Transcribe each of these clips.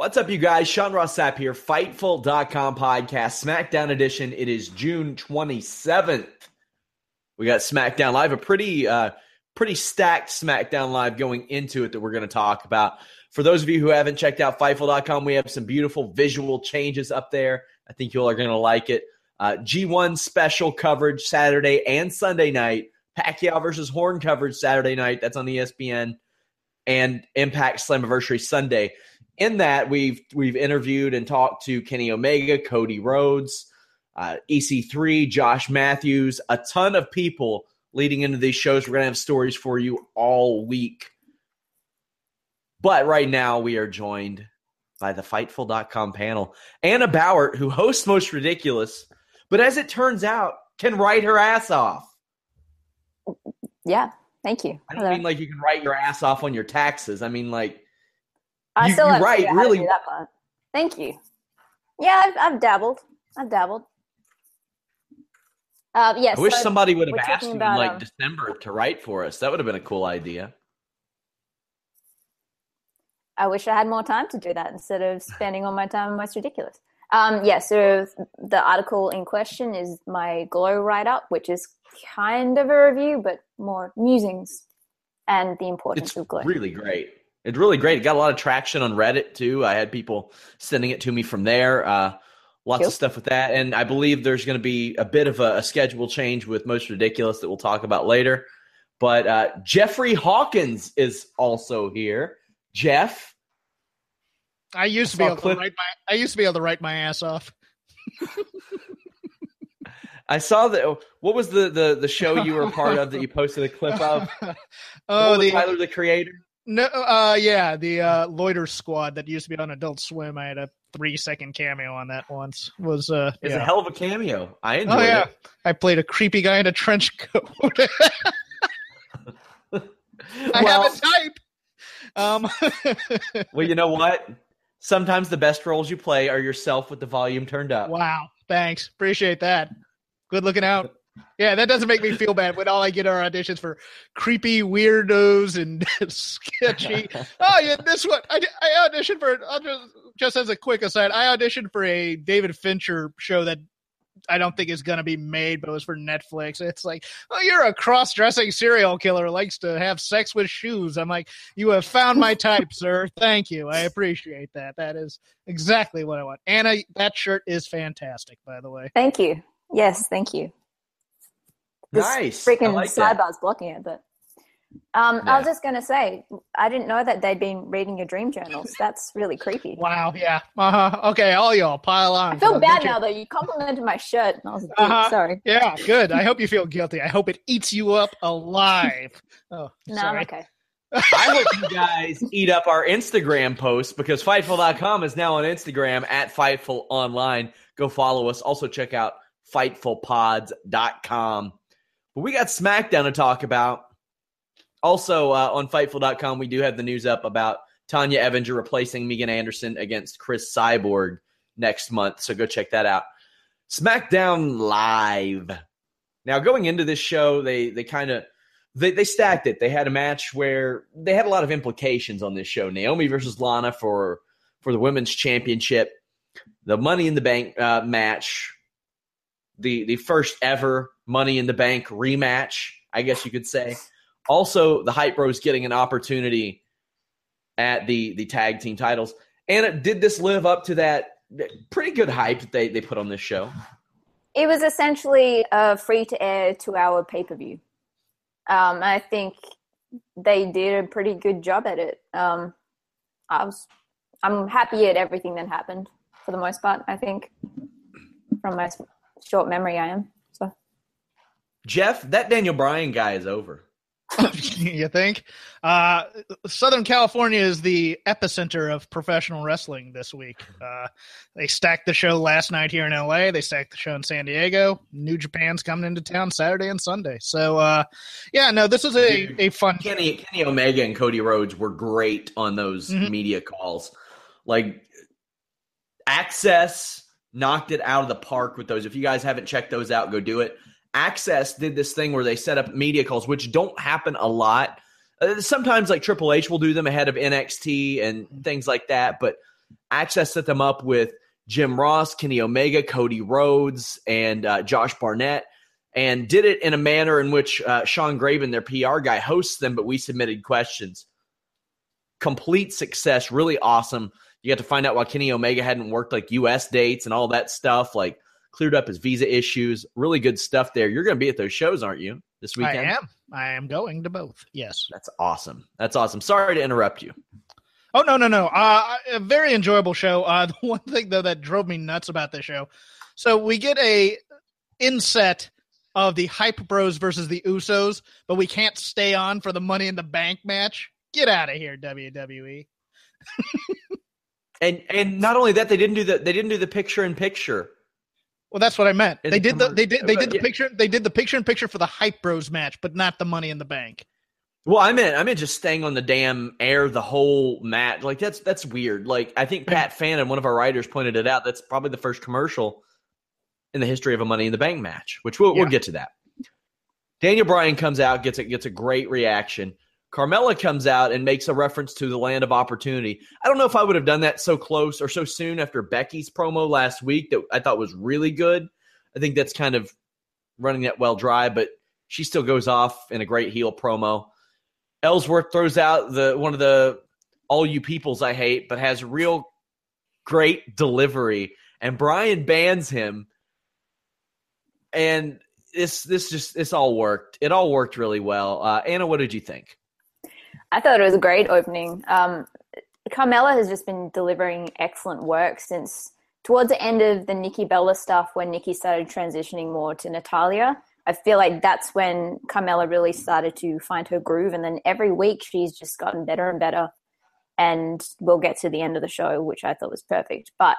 What's up, you guys? Sean Ross Sapp here, Fightful.com podcast, SmackDown edition. It is June 27th. We got SmackDown Live, a pretty uh pretty stacked SmackDown Live going into it that we're going to talk about. For those of you who haven't checked out Fightful.com, we have some beautiful visual changes up there. I think you all are going to like it. Uh, G1 special coverage Saturday and Sunday night. Pacquiao versus Horn coverage Saturday night. That's on ESPN. And Impact Slammiversary Sunday in that we've we've interviewed and talked to Kenny Omega, Cody Rhodes, uh, EC3, Josh Matthews, a ton of people leading into these shows. We're gonna have stories for you all week. But right now we are joined by the Fightful.com panel. Anna Bauer, who hosts Most Ridiculous, but as it turns out, can write her ass off. Yeah, thank you. I don't Hello. mean like you can write your ass off on your taxes. I mean like I you, still have right, really. that part. Thank you. Yeah, I've, I've dabbled. I've dabbled. Uh, yes. I wish so somebody would have asked you about, in like um, December to write for us. That would have been a cool idea. I wish I had more time to do that instead of spending all my time on most ridiculous. Um, yeah, so the article in question is my Glow write up, which is kind of a review, but more musings and the importance it's of Glow. Really great. It's really great. It got a lot of traction on Reddit too. I had people sending it to me from there. Uh, lots of stuff with that, and I believe there's going to be a bit of a, a, schedule change with Most Ridiculous that we'll talk about later. But uh, Jeffrey Hawkins is also here. Jeff, I used I to be able clip- to write my I used to be able to write my ass off. I saw that. What was the, the the show you were a part of that you posted a clip of? oh, the Tyler the Creator. No, uh, yeah, the uh, Loiter Squad that used to be on Adult Swim. I had a three second cameo on that once. Was uh, it's yeah. a hell of a cameo. I enjoyed oh, yeah. it. I played a creepy guy in a trench coat. I well, have a type. Um, well, you know what? Sometimes the best roles you play are yourself with the volume turned up. Wow, thanks, appreciate that. Good looking out. Yeah, that doesn't make me feel bad when all I get are auditions for creepy weirdos and sketchy. oh yeah, this one I, I auditioned for. I'll just just as a quick aside, I auditioned for a David Fincher show that I don't think is going to be made, but it was for Netflix. It's like, oh, you're a cross-dressing serial killer who likes to have sex with shoes. I'm like, you have found my type, sir. Thank you. I appreciate that. That is exactly what I want. Anna, that shirt is fantastic, by the way. Thank you. Yes, thank you. This nice. Freaking like sidebar's blocking it, but um, yeah. I was just going to say, I didn't know that they'd been reading your dream journals. That's really creepy. Wow. Yeah. Uh-huh. Okay. All y'all pile on. I feel bad now, though. You complimented my shirt. And I was uh-huh. sorry. Yeah. Good. I hope you feel guilty. I hope it eats you up alive. Oh, no, sorry. I'm okay. I hope you guys eat up our Instagram posts because Fightful.com is now on Instagram at Fightful Online. Go follow us. Also, check out FightfulPods.com but we got SmackDown to talk about. Also, uh, on Fightful.com, we do have the news up about Tonya Evinger replacing Megan Anderson against Cris Cyborg next month. So go check that out. SmackDown Live. Now, going into this show, they they kind of they, they stacked it. They had a match where they had a lot of implications on this show. Naomi versus Lana for for the women's championship, the Money in the Bank uh, match, the the first ever Money in the Bank rematch, I guess you could say. Also, the Hype Bros getting an opportunity at the the tag team titles. And did this live up to that pretty good hype that they, they put on this show? It was essentially a free to air two hour pay per view. Um, I think they did a pretty good job at it. Um, I was, I'm happy at everything that happened for the most part. I think from my short memory, I am. Jeff, that Daniel Bryan guy is over. you think? Uh, Southern California is the epicenter of professional wrestling this week. Uh, they stacked the show last night here in LA. They stacked the show in San Diego. New Japan's coming into town Saturday and Sunday. So, uh, yeah, no, this is a, Dude, a fun. Kenny, Kenny Omega and Cody Rhodes were great on those mm-hmm. media calls. Like, Access knocked it out of the park with those. If you guys haven't checked those out, go do it. Access did this thing where they set up media calls, which don't happen a lot. Uh, sometimes, like Triple H will do them ahead of NXT and things like that. But Access set them up with Jim Ross, Kenny Omega, Cody Rhodes, and uh, Josh Barnett, and did it in a manner in which uh, Sean Graven, their PR guy, hosts them, but we submitted questions. Complete success, really awesome. You got to find out why Kenny Omega hadn't worked like U.S. dates and all that stuff, like cleared up his visa issues. Really good stuff there. You're going to be at those shows, aren't you, this weekend? I am. I am going to both. Yes. That's awesome. That's awesome. Sorry to interrupt you. Oh no no no! Uh, a very enjoyable show. Uh, the one thing though that drove me nuts about this show, so we get a inset of the Hype Bros versus the Usos, but we can't stay on for the Money in the Bank match. Get out of here, WWE. and and not only that, they didn't do the they didn't do the picture in picture. Well, that's what I meant. They did the they did they did the picture they did the picture in picture for the Hype Bros match, but not the Money in the Bank. Well, I meant I meant just staying on the damn air the whole match. Like that's that's weird. Like I think Pat Fannin, one of our writers, pointed it out. That's probably the first commercial in the history of a Money in the Bank match, which we'll, yeah. we'll get to that. Daniel Bryan comes out, gets a, gets a great reaction. Carmella comes out and makes a reference to the land of opportunity. I don't know if I would have done that so close or so soon after Becky's promo last week that I thought was really good. I think that's kind of running that well dry, but she still goes off in a great heel promo. Ellsworth throws out the one of the all you peoples I hate, but has real great delivery, and Bryan bans him. And this this just this all worked. It all worked really well. Uh, Anna, what did you think? I thought it was a great opening. Um, Carmella has just been delivering excellent work since towards the end of the Nikki Bella stuff when Nikki started transitioning more to Natalya. I feel like that's when Carmella really started to find her groove. And then every week she's just gotten better and better. And we'll get to the end of the show, which I thought was perfect. But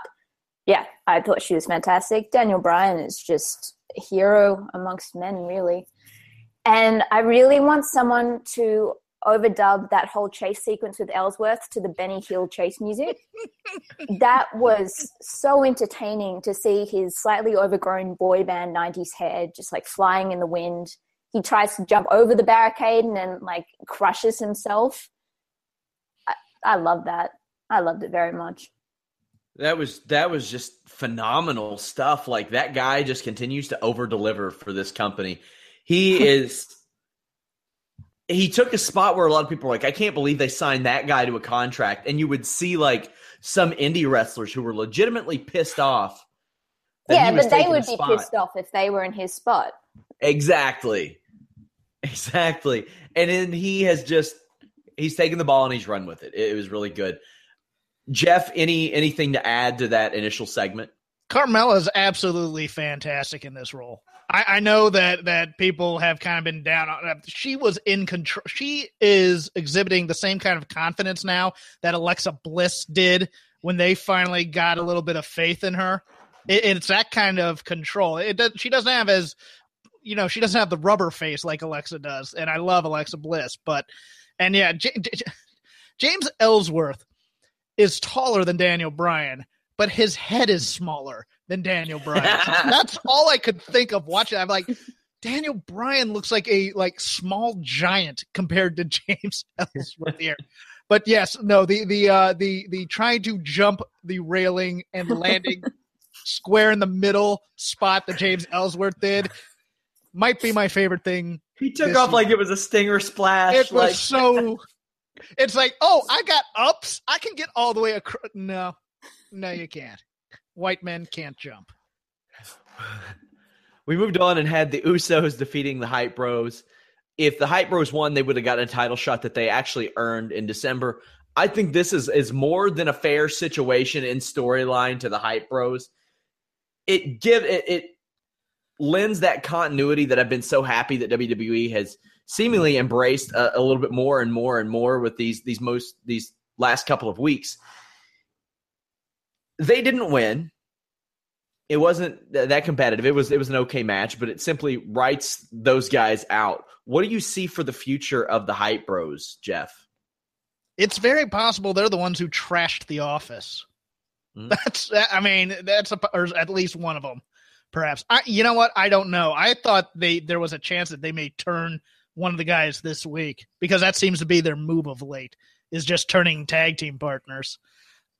yeah, I thought she was fantastic. Daniel Bryan is just a hero amongst men, really. And I really want someone to overdub that whole chase sequence with Ellsworth to the Benny Hill chase music. that was so entertaining to see his slightly overgrown boy band 90s hair just like flying in the wind. He tries to jump over the barricade and then like crushes himself. I, I love that. I loved it very much. That was that was just phenomenal stuff. Like that guy just continues to over deliver for this company. He is he took a spot where a lot of people were like, I can't believe they signed that guy to a contract. And you would see like some indie wrestlers who were legitimately pissed off. Yeah, but they would be pissed off if they were in his spot. Exactly. Exactly. And then he has just he's taken the ball and he's run with it. It was really good. Jeff, any anything to add to that initial segment? Carmella is absolutely fantastic in this role. I, I, know that that people have kind of been down on. She was in control. She is exhibiting the same kind of confidence now that Alexa Bliss did when they finally got a little bit of faith in her. It, it's that kind of control. It does, she doesn't have as you know she doesn't have the rubber face like Alexa does, and I love Alexa Bliss, but and yeah, J- J- James Ellsworth is taller than Daniel Bryan, but his head is smaller than Daniel Bryan. That's all I could think of watching. I'm like, Daniel Bryan looks like a like small giant compared to James Ellsworth here. But yes, no, the the uh the the trying to jump the railing and landing square in the middle spot that James Ellsworth did might be my favorite thing. He took off like it was a stinger splash. It like... was so. It's like, oh, I got ups. I can get all the way across. No, no, you can't white men can't jump. We moved on and had the Usos defeating the Hype Bros. If the Hype Bros won, they would have gotten a title shot that they actually earned in December. I think this is is more than a fair situation in storyline to the Hype Bros. It give it, it lends that continuity that I've been so happy that WWE has seemingly embraced a, a little bit more and more and more with these these most these last couple of weeks they didn't win. It wasn't that competitive. It was it was an okay match, but it simply writes those guys out. What do you see for the future of the Hype Bros, Jeff? It's very possible they're the ones who trashed the office. Mm. That's I mean that's a, or at least one of them, perhaps. I you know what I don't know. I thought they there was a chance that they may turn one of the guys this week because that seems to be their move of late is just turning tag team partners.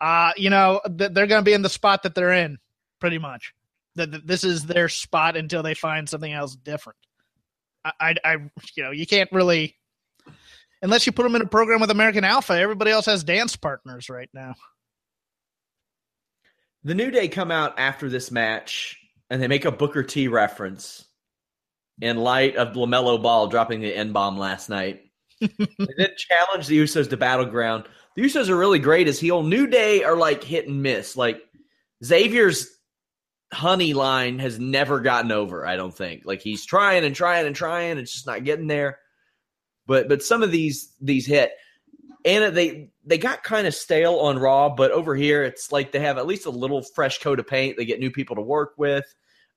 Uh, you know, th- they're going to be in the spot that they're in, pretty much. That this is their spot until they find something else different. I, I, I, you know, you can't really, unless you put them in a program with American Alpha. Everybody else has dance partners right now. The New Day come out after this match and they make a Booker T reference in light of LaMelo Ball dropping the N bomb last night. and then challenge the Usos to Battleground. The Usos are really great as heel. New Day are like hit and miss. Like Xavier's honey line has never gotten over, I don't think. Like he's trying and trying and trying, it's just not getting there. But but some of these these hit. And they they got kind of stale on Raw, but over here it's like they have at least a little fresh coat of paint. They get new people to work with,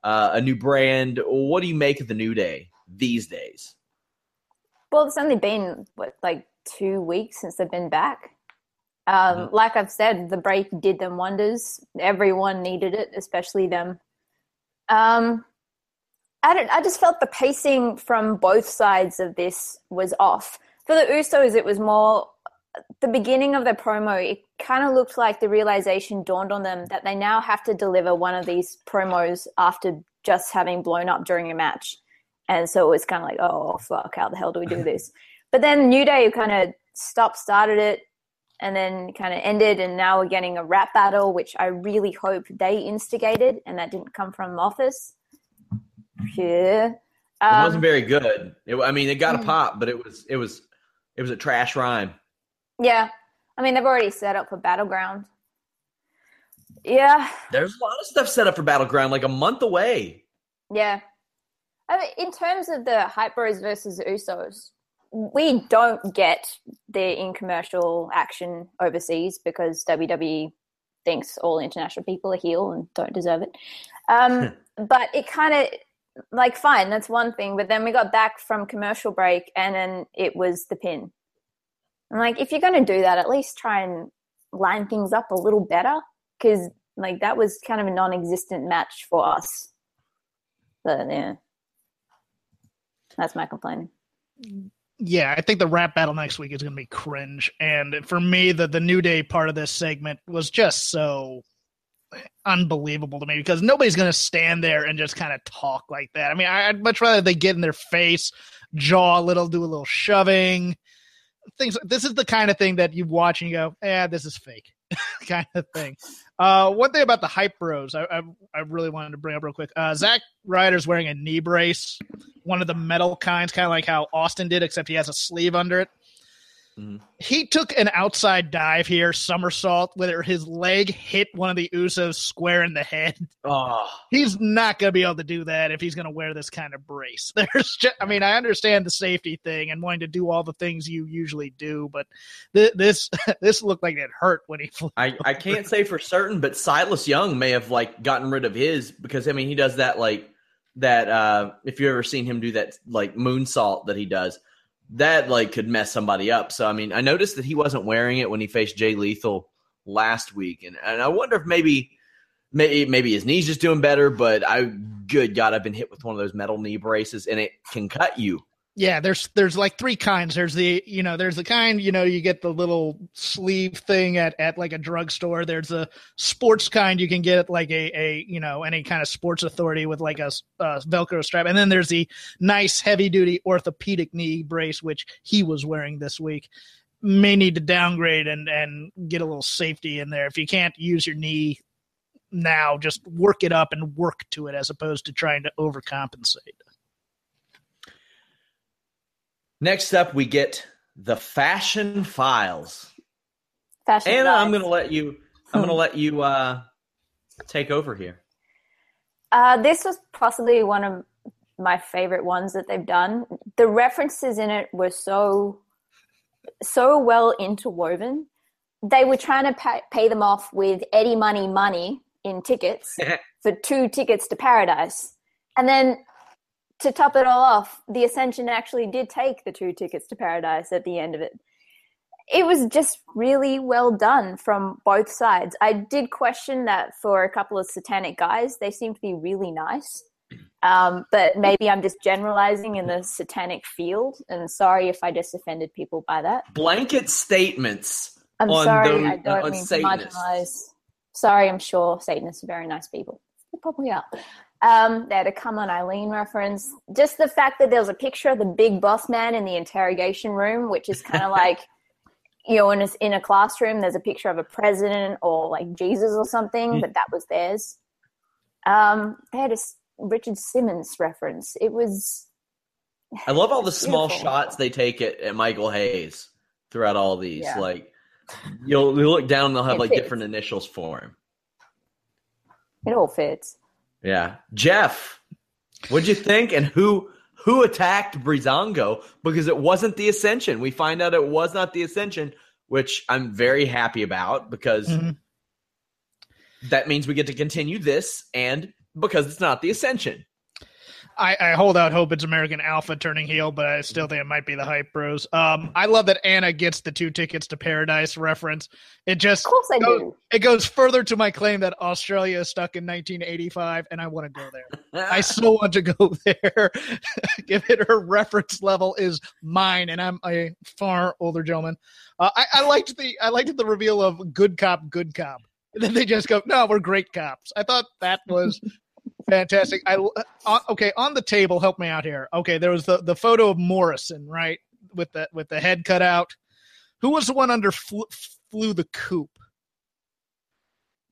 uh, a new brand. What do you make of the New Day these days? Well, it's only been what like two weeks since they've been back. Um, mm-hmm. Like I've said, the break did them wonders. Everyone needed it, especially them. Um, I don't. I just felt the pacing from both sides of this was off. For the Usos, it was more the beginning of the promo, it kind of looked like the realization dawned on them that they now have to deliver one of these promos after just having blown up during a match. And so it was kind of like, oh, fuck, how the hell do we do this? but then New Day kind of stopped, started it, and then kind of ended. And now we're getting a rap battle, which I really hope they instigated and that didn't come from office. Yeah. Um, it wasn't very good. It, I mean, it got a hmm. pop, but it was it was it was a trash rhyme. Yeah. I mean, they've already set up for Battleground. Yeah. There's a lot of stuff set up for Battleground, like a month away. Yeah. I mean, in terms of the Hype Bros versus Usos, we don't get the in commercial action overseas because WWE thinks all international people are heel and don't deserve it. Um, but it kind of like fine, that's one thing. But then we got back from commercial break, and then it was the pin. I'm like, if you're going to do that, at least try and line things up a little better because like that was kind of a non-existent match for us. But yeah, that's my complaining. Yeah, I think the rap battle next week is going to be cringe, and for me, the the new day part of this segment was just so unbelievable to me because nobody's going to stand there and just kind of talk like that. I mean, I'd much rather they get in their face, jaw a little, do a little shoving, things. This is the kind of thing that you watch and you go, "Yeah, this is fake," kind of thing. Uh, one thing about the hype bros, I, I, I really wanted to bring up real quick. Uh, Zack Ryder's wearing a knee brace, one of the metal kinds, kind of like how Austin did, except he has a sleeve under it. Mm-hmm. He took an outside dive here, somersault, whether his leg hit one of the Usos square in the head. Oh. He's not going to be able to do that if he's going to wear this kind of brace. There's just, I mean, I understand the safety thing and wanting to do all the things you usually do, but th- this this looked like it hurt when he flew. I, I can't say for certain, but Silas Young may have like gotten rid of his because I mean he does that like that uh if you ever seen him do that like moonsault that he does that like could mess somebody up. So I mean, I noticed that he wasn't wearing it when he faced Jay Lethal last week, and, and I wonder if maybe maybe maybe his knees just doing better. But I, good God, I've been hit with one of those metal knee braces, and it can cut you. Yeah, there's there's like three kinds. There's the you know there's the kind you know you get the little sleeve thing at, at like a drugstore. There's a sports kind you can get at like a, a you know any kind of sports authority with like a, a Velcro strap, and then there's the nice heavy duty orthopedic knee brace which he was wearing this week. May need to downgrade and and get a little safety in there. If you can't use your knee now, just work it up and work to it as opposed to trying to overcompensate. Next up, we get the fashion files. Fashion Anna, I'm going to let you. I'm going to let you uh, take over here. Uh, this was possibly one of my favorite ones that they've done. The references in it were so so well interwoven. They were trying to pay, pay them off with Eddie Money money in tickets for two tickets to Paradise, and then to top it all off, the Ascension actually did take the two tickets to Paradise at the end of it. It was just really well done from both sides. I did question that for a couple of satanic guys. They seem to be really nice. Um, but maybe I'm just generalizing in the satanic field. And sorry if I just offended people by that. Blanket statements I'm on sorry, those- I don't on mean to marginalize. Sorry, I'm sure Satanists are very nice people. They probably are. Um, they had a come on Eileen reference. Just the fact that there was a picture of the big boss man in the interrogation room, which is kind of like, you know, in a, in a classroom, there's a picture of a president or like Jesus or something, Mm. but that was theirs. Um, they had a Richard Simmons reference. It was I love all the small beautiful. shots they take at, at Michael Hayes throughout all these. Yeah. Like you'll, you'll look down and they'll have It like fits. different initials for him. it all fits. Yeah. Jeff, what'd you think? And who who attacked Breezango? Because it wasn't the Ascension. We find out it was not the Ascension, which I'm very happy about because Mhm. that means we get to continue this and because it's not the Ascension. I, I hold out hope it's American Alpha turning heel, but I still think it might be the hype bros. Um, I love that Anna gets the two tickets to paradise reference. It just Of course I goes, do. it goes further to my claim that Australia is stuck in 1985, and I want to go there. I so want to go there. Give it her reference level is mine, and I'm a far older gentleman. Uh, I, I liked the I liked the reveal of good cop, good cop. And then they just go, no, we're great cops. I thought that was fantastic. I uh, okay on the table. Help me out here. Okay, there was the the photo of Morrison, right, with the with the head cut out. Who was the one under flew, flew the coop?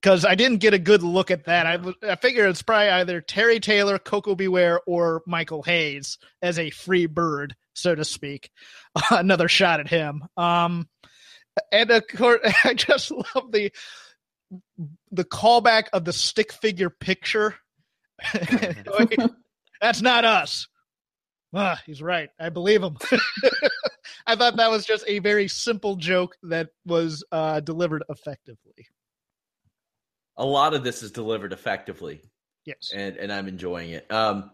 Because I didn't get a good look at that. I I figure it's probably either Terry Taylor, Koko B. Ware, or Michael Hayes as a free bird, so to speak. Another shot at him. Um, and of course, I just love the the callback of the stick figure picture. That's not us. Ah, he's right. I believe him. I thought that was just a very simple joke that was uh, delivered effectively. A lot of this is delivered effectively. Yes. and and I'm enjoying it. Um,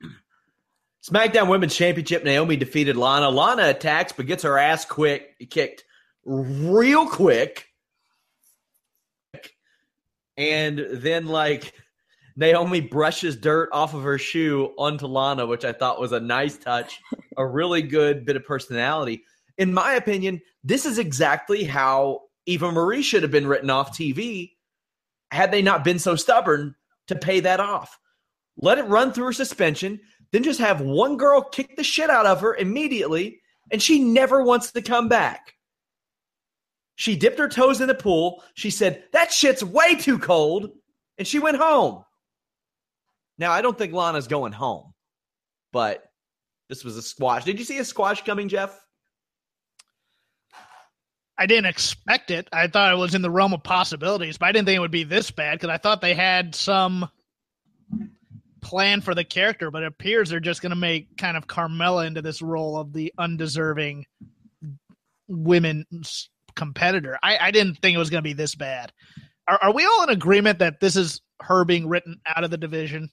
SmackDown Women's Championship: Naomi defeated Lana. Lana attacks, but gets her ass quick kicked real quick, and then like Naomi brushes dirt off of her shoe onto Lana, which I thought was a nice touch, a really good bit of personality. In my opinion, this is exactly how Eva Marie should have been written off TV had they not been so stubborn to pay that off. Let it run through her suspension, then just have one girl kick the shit out of her immediately, and she never wants to come back. She dipped her toes in the pool. She said, That shit's way too cold. And she went home. Now, I don't think Lana's going home, but this was a squash. Did you see a squash coming, Jeff? I didn't expect it. I thought it was in the realm of possibilities, but I didn't think it would be this bad because I thought they had some plan for the character, but it appears they're just going to make kind of Carmella into this role of the undeserving women's competitor. I, I didn't think it was going to be this bad. Are, are we all in agreement that this is her being written out of the division?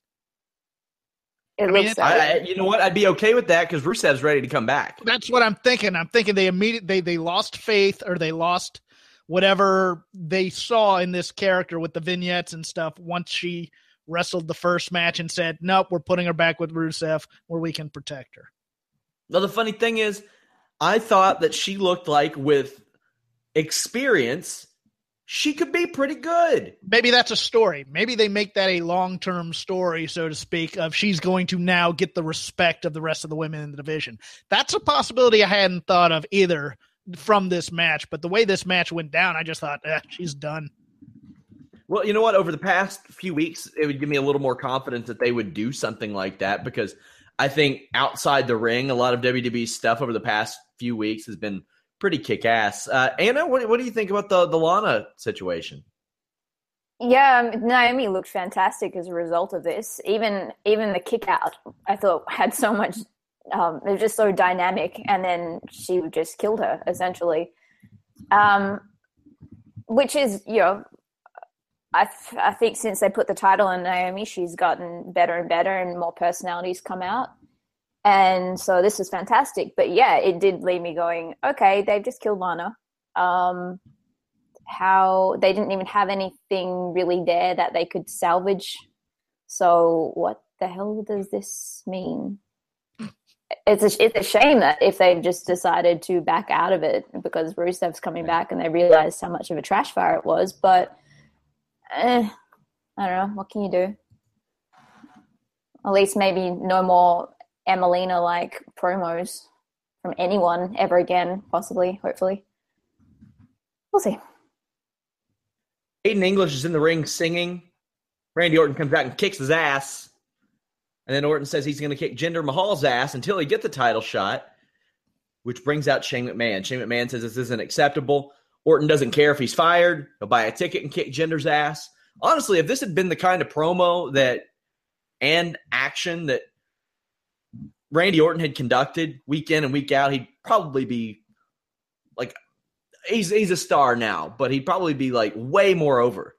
It I mean, looks I, I- you know what? I'd be okay with that because Rusev's ready to come back. That's what I'm thinking. I'm thinking they immediately they, they lost faith or they lost whatever they saw in this character with the vignettes and stuff once she wrestled the first match and said, Nope, we're putting her back with Rusev where we can protect her. Now, the funny thing is, I thought that she looked like with experience, she could be pretty good. Maybe that's a story. Maybe they make that a long term story, so to speak, of she's going to now get the respect of the rest of the women in the division. That's a possibility I hadn't thought of either from this match. But the way this match went down, I just thought, eh, she's done. Well, you know what? Over the past few weeks, it would give me a little more confidence that they would do something like that because I think outside the ring, a lot of WWE stuff over the past few weeks has been pretty kick ass. Uh, Anna, what, what do you think about the, the Lana situation? Yeah, um, Naomi looked fantastic as a result of this. Even even the kick out, I thought had so much. Um, it was just so dynamic, and then she just killed her essentially. Um, which is, you know, I th- I think since they put the title on Naomi, she's gotten better and better, and more personalities come out. And so this is fantastic. But yeah, it did leave me going, okay, they've just killed Lana. Um, how they didn't even have anything really there that they could salvage. So what the hell does this mean? it's a, it's a shame that if they've just decided to back out of it because Rusev's coming back and they realized how much of a trash fire it was. But eh, I don't know. What can you do? At least maybe no more Emmalina like promos from anyone ever again, possibly, hopefully. We'll see. Aiden English is in the ring singing. Randy Orton comes out and kicks his ass. And then Orton says he's going to kick Jinder Mahal's ass until he gets the title shot, which brings out Shane McMahon. Shane McMahon says this isn't acceptable. Orton doesn't care if he's fired. He'll buy a ticket and kick Jinder's ass. Honestly, if this had been the kind of promo that and action that Randy Orton had conducted week in and week out, he'd probably be like he's he's a star now, but he'd probably be like way more over.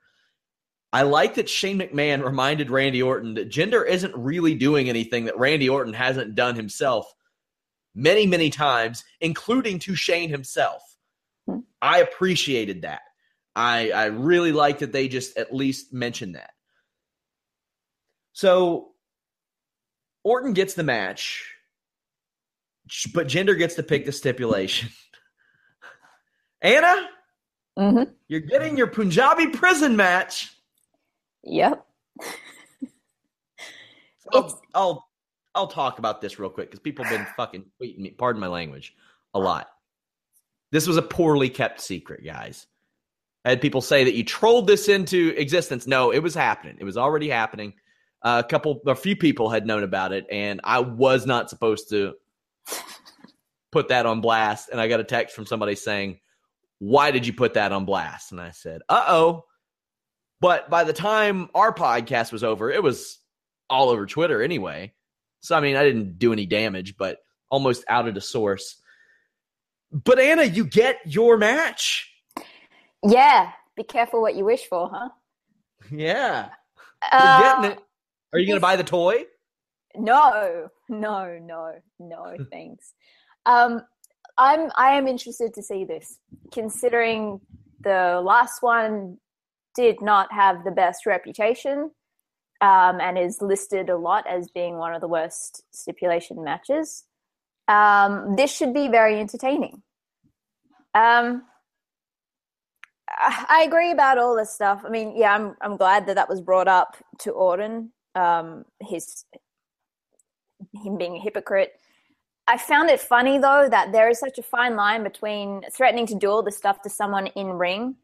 I like that Shane McMahon reminded Randy Orton that Jinder isn't really doing anything that Randy Orton hasn't done himself many, many times, including to Shane himself. Hmm. I appreciated that. I I really like that they just at least mentioned that. So Orton gets the match, but Jinder gets to pick the stipulation. Anna, mm-hmm. you're getting your Punjabi prison match. Yep. I'll, I'll I'll talk about this real quick because people have been fucking tweeting me. Pardon my language, a lot. This was a poorly kept secret, guys. I had people say that you trolled this into existence. No, it was happening. It was already happening. Uh, a couple, a few people had known about it, and I was not supposed to put that on blast. And I got a text from somebody saying, "Why did you put that on blast?" And I said, "Uh oh." But by the time our podcast was over, it was all over Twitter anyway. So, I mean, I didn't do any damage, but almost out of the source. But Anna, you get your match. Yeah. Be careful what you wish for, huh? Yeah. You're uh, getting it. Are you going to buy the toy? No, no, no, no, thanks. Um, I'm I am interested to see this, considering the last one did not have the best reputation um, and is listed a lot as being one of the worst stipulation matches. Um, this should be very entertaining. Um, I agree about all this stuff. I mean, yeah, I'm I'm glad that that was brought up to Orton. Um, his him being a hypocrite. I found it funny though that there is such a fine line between threatening to do all this stuff to someone in ring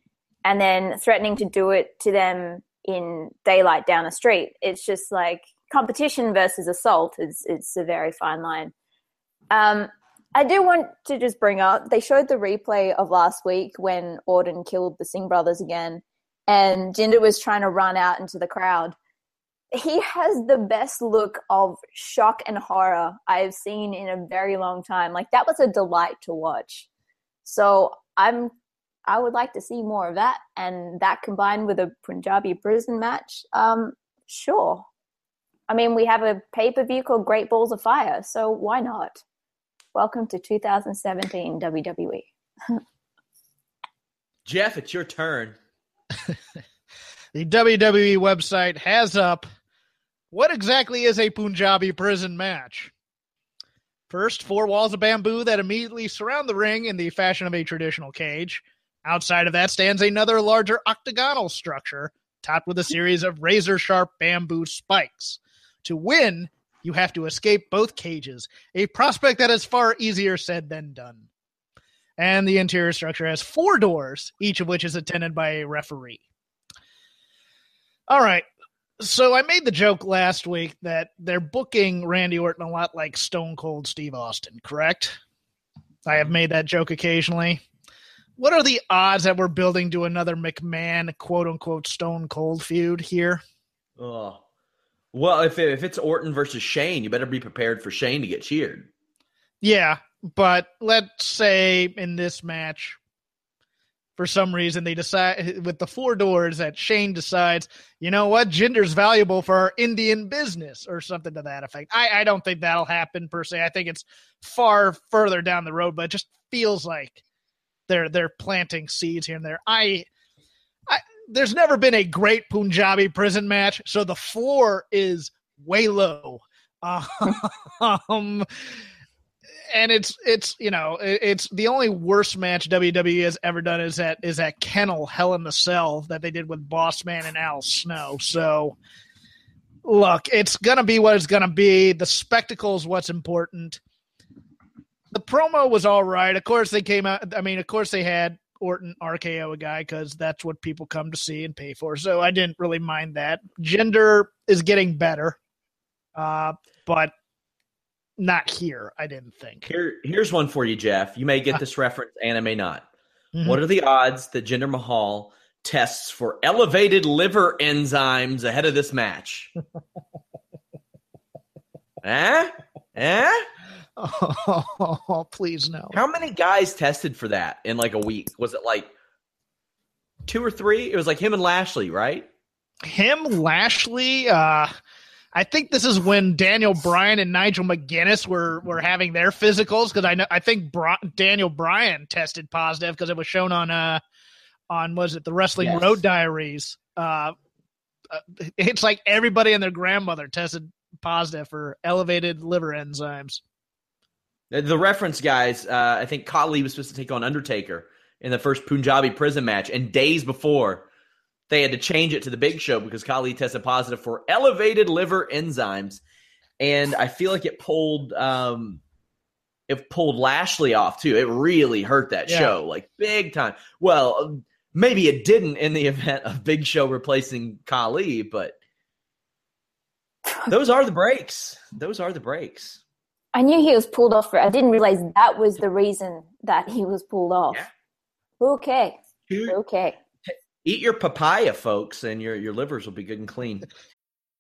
and then threatening to do it to them in daylight down the street. It's just like competition versus assault. It's it's a very fine line. Um, I do want to just bring up they showed the replay of last week when Orton killed the Singh brothers again, and Jinder was trying to run out into the crowd. He has the best look of shock and horror I have seen in a very long time. Like that was a delight to watch. So I'm I would like to see more of that, and that combined with a Punjabi prison match, um, sure. I mean, we have a pay per view called Great Balls of Fire, so why not? Welcome to 2017 WWE. Jeff, it's your turn. the WWE website has up what exactly is a Punjabi prison match? First, four walls of bamboo that immediately surround the ring in the fashion of a traditional cage. Outside of that stands another larger octagonal structure topped with a series of razor sharp bamboo spikes. To win, you have to escape both cages, a prospect that is far easier said than done. And the interior structure has four doors, each of which is attended by a referee. All right. So I made the joke last week that they're booking Randy Orton a lot like Stone Cold Steve Austin, correct? I have made that joke occasionally what are the odds that we're building to another McMahon quote unquote Stone Cold feud here? Oh, well, if it, if it's Orton versus Shane, you better be prepared for Shane to get cheered. Yeah, but let's say in this match, for some reason they decide with the four doors that Shane decides, you know what, Jinder's valuable for our Indian business or something to that effect. I, I don't think that'll happen per se. I think it's far further down the road, but it just feels like they're they're planting seeds here and there. I, I there's never been a great Punjabi prison match, so the floor is way low. um, and it's it's you know it's the only worst match WWE has ever done is that is that kennel Hell in the Cell that they did with Boss Man and Al Snow. So look, it's gonna be what it's gonna be. The spectacle is what's important. The promo was all right. Of course, they came out. I mean, of course, they had Orton RKO a guy because that's what people come to see and pay for. So I didn't really mind that. Jinder is getting better, uh, but not here. I didn't think. Here, here's one for you, Jeff. You may get this reference, and I may not. Mhm. What are the odds that Jinder Mahal tests for elevated liver enzymes ahead of this match? eh? Eh? Oh, please no. How many guys tested for that in like a week? Was it like two or three? It was like him and Lashley, right? Him, Lashley. Uh, I think this is when Daniel Bryan and Nigel McGuinness were were having their physicals because I know I think Bri- Daniel Bryan tested positive because it was shown on uh on was it the Wrestling Yes. Road Diaries. Uh, uh, it's like everybody and their grandmother tested positive for elevated liver enzymes. The- The reference guys, uh, I think Khali was supposed to take on Undertaker in the first Punjabi prison match, and days before they had to change it to the Big Show because Khali tested positive for elevated liver enzymes, and I feel like it pulled um, it pulled Lashley off too. It really hurt that Yeah. show like big time. Well, um, maybe it didn't in the event of Big Show replacing Khali, but those are the breaks. Those are the breaks. I knew he was pulled off for. I didn't realize that was the reason that he was pulled off. Yeah. Okay, Two- okay. Eat your papaya, folks, and your your livers will be good and clean.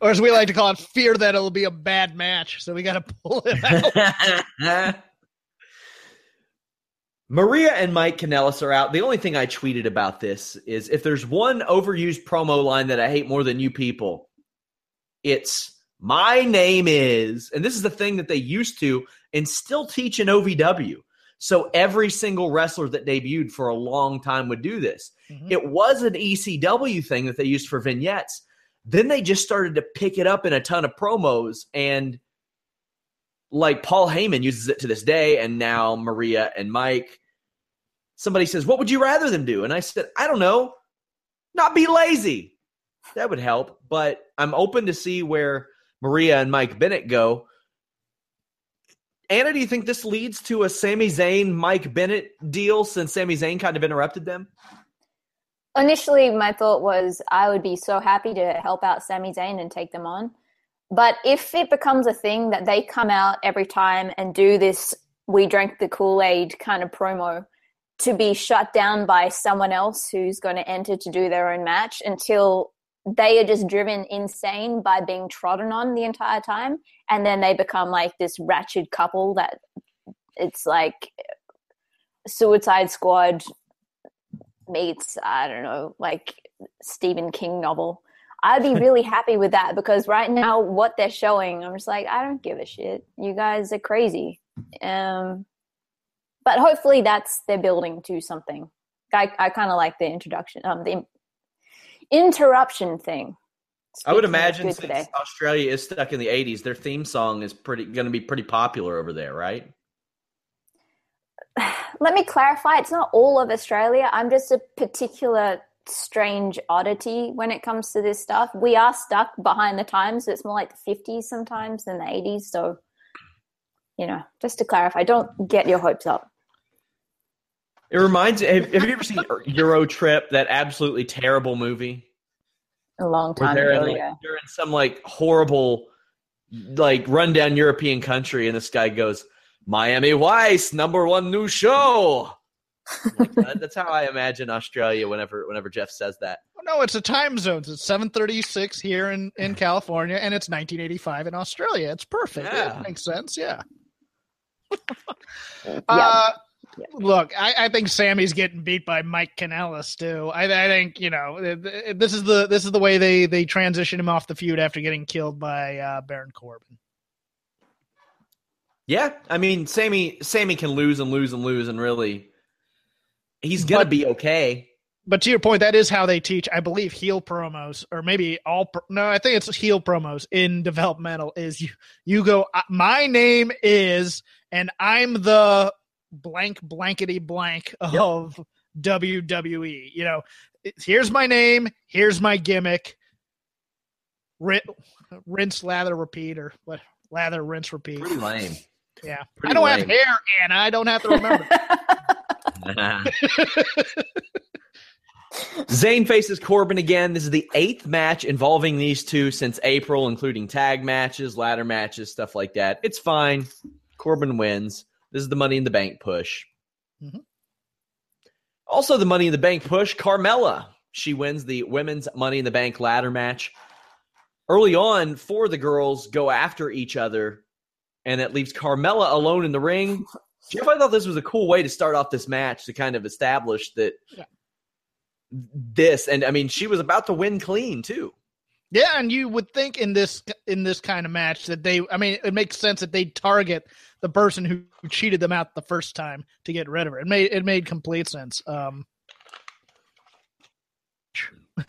Or as we like to call it, fear that it'll be a bad match. So we got to pull it out. Maria and Mike Kanellis are out. The only thing I tweeted about this is if there's one overused promo line that I hate more than you people, it's my name is, and this is the thing that they used to and still teach in OVW. So every single wrestler that debuted for a long time would do this. Mhm. It was an ECW thing that they used for vignettes. Then they just started to pick it up in a ton of promos and like Paul Heyman uses it to this day, and now Maria and Mike. Somebody says, What would you rather them do? And I said, I don't know. Not be lazy. That would help. But I'm open to see where Maria and Mike Bennett go. Anna, do you think this leads to a Sami Zayn Mike Bennett deal since Sami Zayn kind of interrupted them? Initially, my thought was I would be so happy to help out Sami Zayn and take them on. But if it becomes a thing that they come out every time and do this we drank the Kool Aid kind of promo to be shut down by someone else who's going to enter to do their own match until they are just driven insane by being trodden on the entire time. And then they become like this ratchet couple that it's like Suicide Squad meets, I don't know, like Stephen King novel. I'd be really happy with that because right now what they're showing, I'm just like, I don't give a shit. You guys are crazy. Um, but hopefully that's they're building to something. I, I kind of like the introduction, um, the interruption thing. I would imagine since today. Australia is stuck in the 80s, their theme song is pretty going to be pretty popular over there, right? let me clarify it's not all of australia i'm just a particular strange oddity when it comes to this stuff we are stuck behind the times it's more like the 50s sometimes than the 80s so you know just to clarify don't get your hopes up It reminds have, have you ever seen Euro Trip, that absolutely terrible movie? a long time they're in, ago like, yeah. they're in some like horrible, like rundown European country, and this guy goes, Miami Vice, number one new show. Like, that- that's how I imagine Australia whenever whenever Jeff says that. Oh, no, it's a time zones. It's seven thirty six here in, in California, and it's nineteen eighty five in Australia. It's perfect. Yeah. It makes sense. Yeah. Uh, Look, I, I, think Sami's getting beat by Mike Kanellis too. I, I, think you know this is the this is the way they they transition him off the feud after getting killed by uh, Baron Corbin. Yeah, I mean, Sami Sami can lose and lose and lose, and really, he's gonna but, be okay. But to your point, that is how they teach. I believe heel promos, or maybe all. No, I think it's heel promos in developmental. Is you you go? My name is, and I'm the blank blankety blank of yep. WWE. You know, here's my name, here's my gimmick. Rinse, lather, repeat, or what? Lather, rinse, repeat. Pretty lame. Yeah, Pretty I don't lame. have hair, Anna. I don't have to remember. Zayn faces Corbin again. This is the eighth match involving these two since April, including tag matches, ladder matches, stuff like that. It's fine. Corbin wins. This is the Money in the Bank push. Mm-hmm. Also, the Money in the Bank push, Carmella. She wins the women's Money in the Bank ladder match. Early on, four of the girls go after each other, and it leaves Carmella alone in the ring. Jeff, I thought this was a cool way to start off this match to kind of establish that yeah. this, and I mean, she was about to win clean too. Yeah, and you would think in this in this kind of match that they, I mean, it makes sense that they target the person who cheated them out the first time to get rid of her. It made it made complete sense. Um,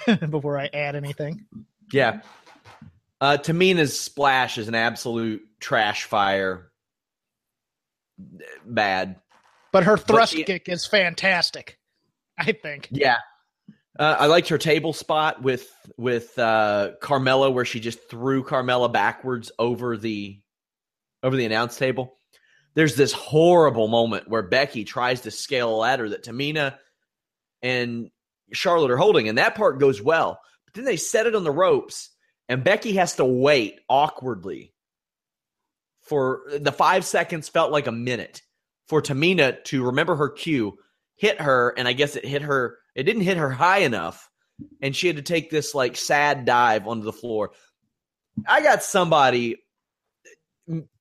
before I add anything, yeah. Uh, Tamina's splash is an absolute trash fire. Bad, but her thrust but, kick is fantastic. I think. Yeah, uh, I liked her table spot with with uh, Carmella, where she just threw Carmella backwards over the over the announce table there's this horrible moment where Becky tries to scale a ladder that Tamina and Charlotte are holding, and that part goes well. But then they set it on the ropes, and Becky has to wait awkwardly for the five seconds felt like a minute for Tamina to remember her cue, hit her, and I guess it hit her. It didn't hit her high enough, and she had to take this like sad dive onto the floor. I got somebody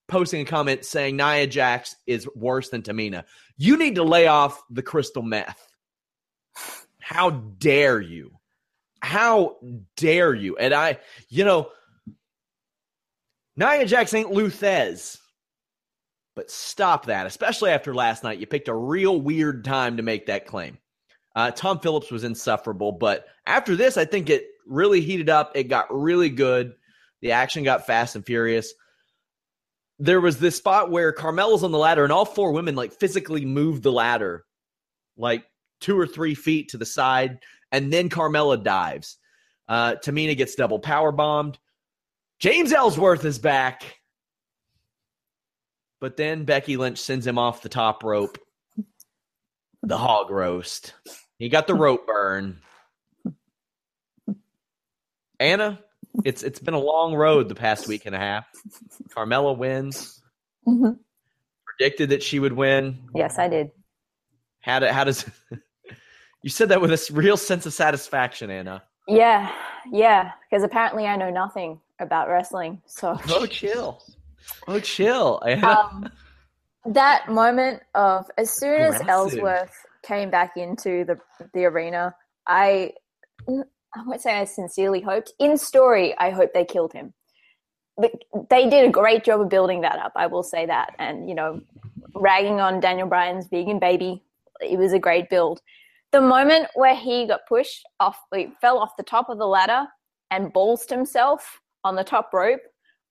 posting a comment saying Nia Jax is worse than Tamina. You need to lay off the crystal meth. How dare you? How dare you? And I, you know, Nia Jax ain't Lou Thesz. But stop that, especially after last night. You picked a real weird time to make that claim. Uh, Tom Phillips was insufferable, but after this, I think it really heated up. It got really good. The action got fast and furious there was this spot where Carmella's on the ladder and all four women like physically moved the ladder like two or three feet to the side, and then Carmella dives. Uh, Tamina gets double power bombed. James Ellsworth is back. But then Becky Lynch sends him off the top rope. The hog roast. He got the rope burn. Anna, it's it's been a long road the past week and a half. Carmella wins. Mm-hmm. Predicted that she would win. Yes, I did. How, do, how does you said that with a real sense of satisfaction, Anna? Yeah, yeah. Because apparently I know nothing about wrestling. So oh, chill. Oh, chill. Um, that moment of as soon as Ellsworth came back into the the arena, I I won't say I sincerely hoped. In story, I hope they killed him. But they did a great job of building that up. I will say that. And, you know, ragging on Daniel Bryan's vegan baby, it was a great build. The moment where he got pushed off, he fell off the top of the ladder and ballsed himself on the top rope,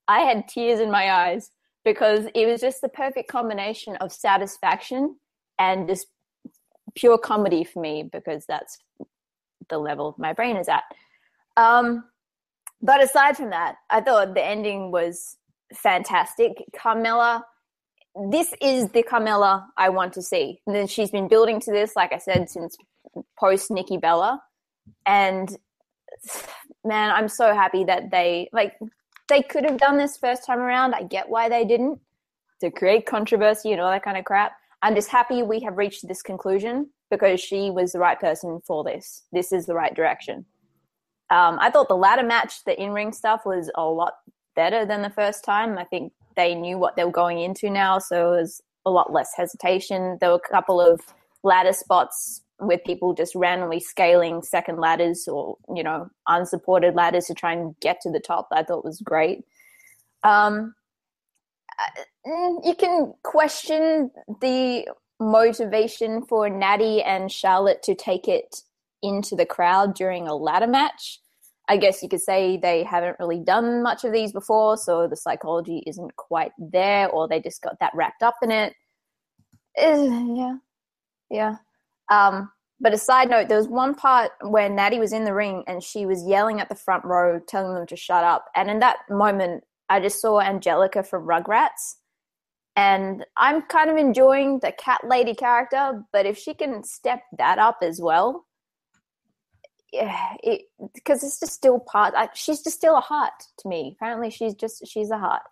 I had tears in my eyes because it was just the perfect combination of satisfaction and just pure comedy for me because that's the level my brain is at. Um, but aside from that, I thought the ending was fantastic. Carmella, this is the Carmella I want to see. And then she's been building to this, like I said, since post Nikki Bella. And man, I'm so happy that they like they could have done this first time around. I get why they didn't to create controversy and all that kind of crap. I'm just happy we have reached this conclusion because she was the right person for this. This is the right direction. Um, I thought the ladder match, the in ring stuff, was a lot better than the first time. I think they knew what they were going into now, so it was a lot less hesitation. There were a couple of ladder spots with people just randomly scaling second ladders or you know unsupported ladders to try and get to the top. I thought was great. Um, mm, you can question the motivation for Natty and Charlotte to take it into the crowd during a ladder match. I guess you could say they haven't really done much of these before, so the psychology isn't quite there, or they just got that wrapped up in it. Uh, yeah, yeah. Um, but a side note, there was one part where Natty was in the ring and she was yelling at the front row, telling them to shut up. And in that moment, I just saw Angelica from Rugrats. And I'm kind of enjoying the cat lady character, but if she can step that up as well, yeah, because it's just still part. Like, she's just still a heart to me. Apparently, she's just she's a heart,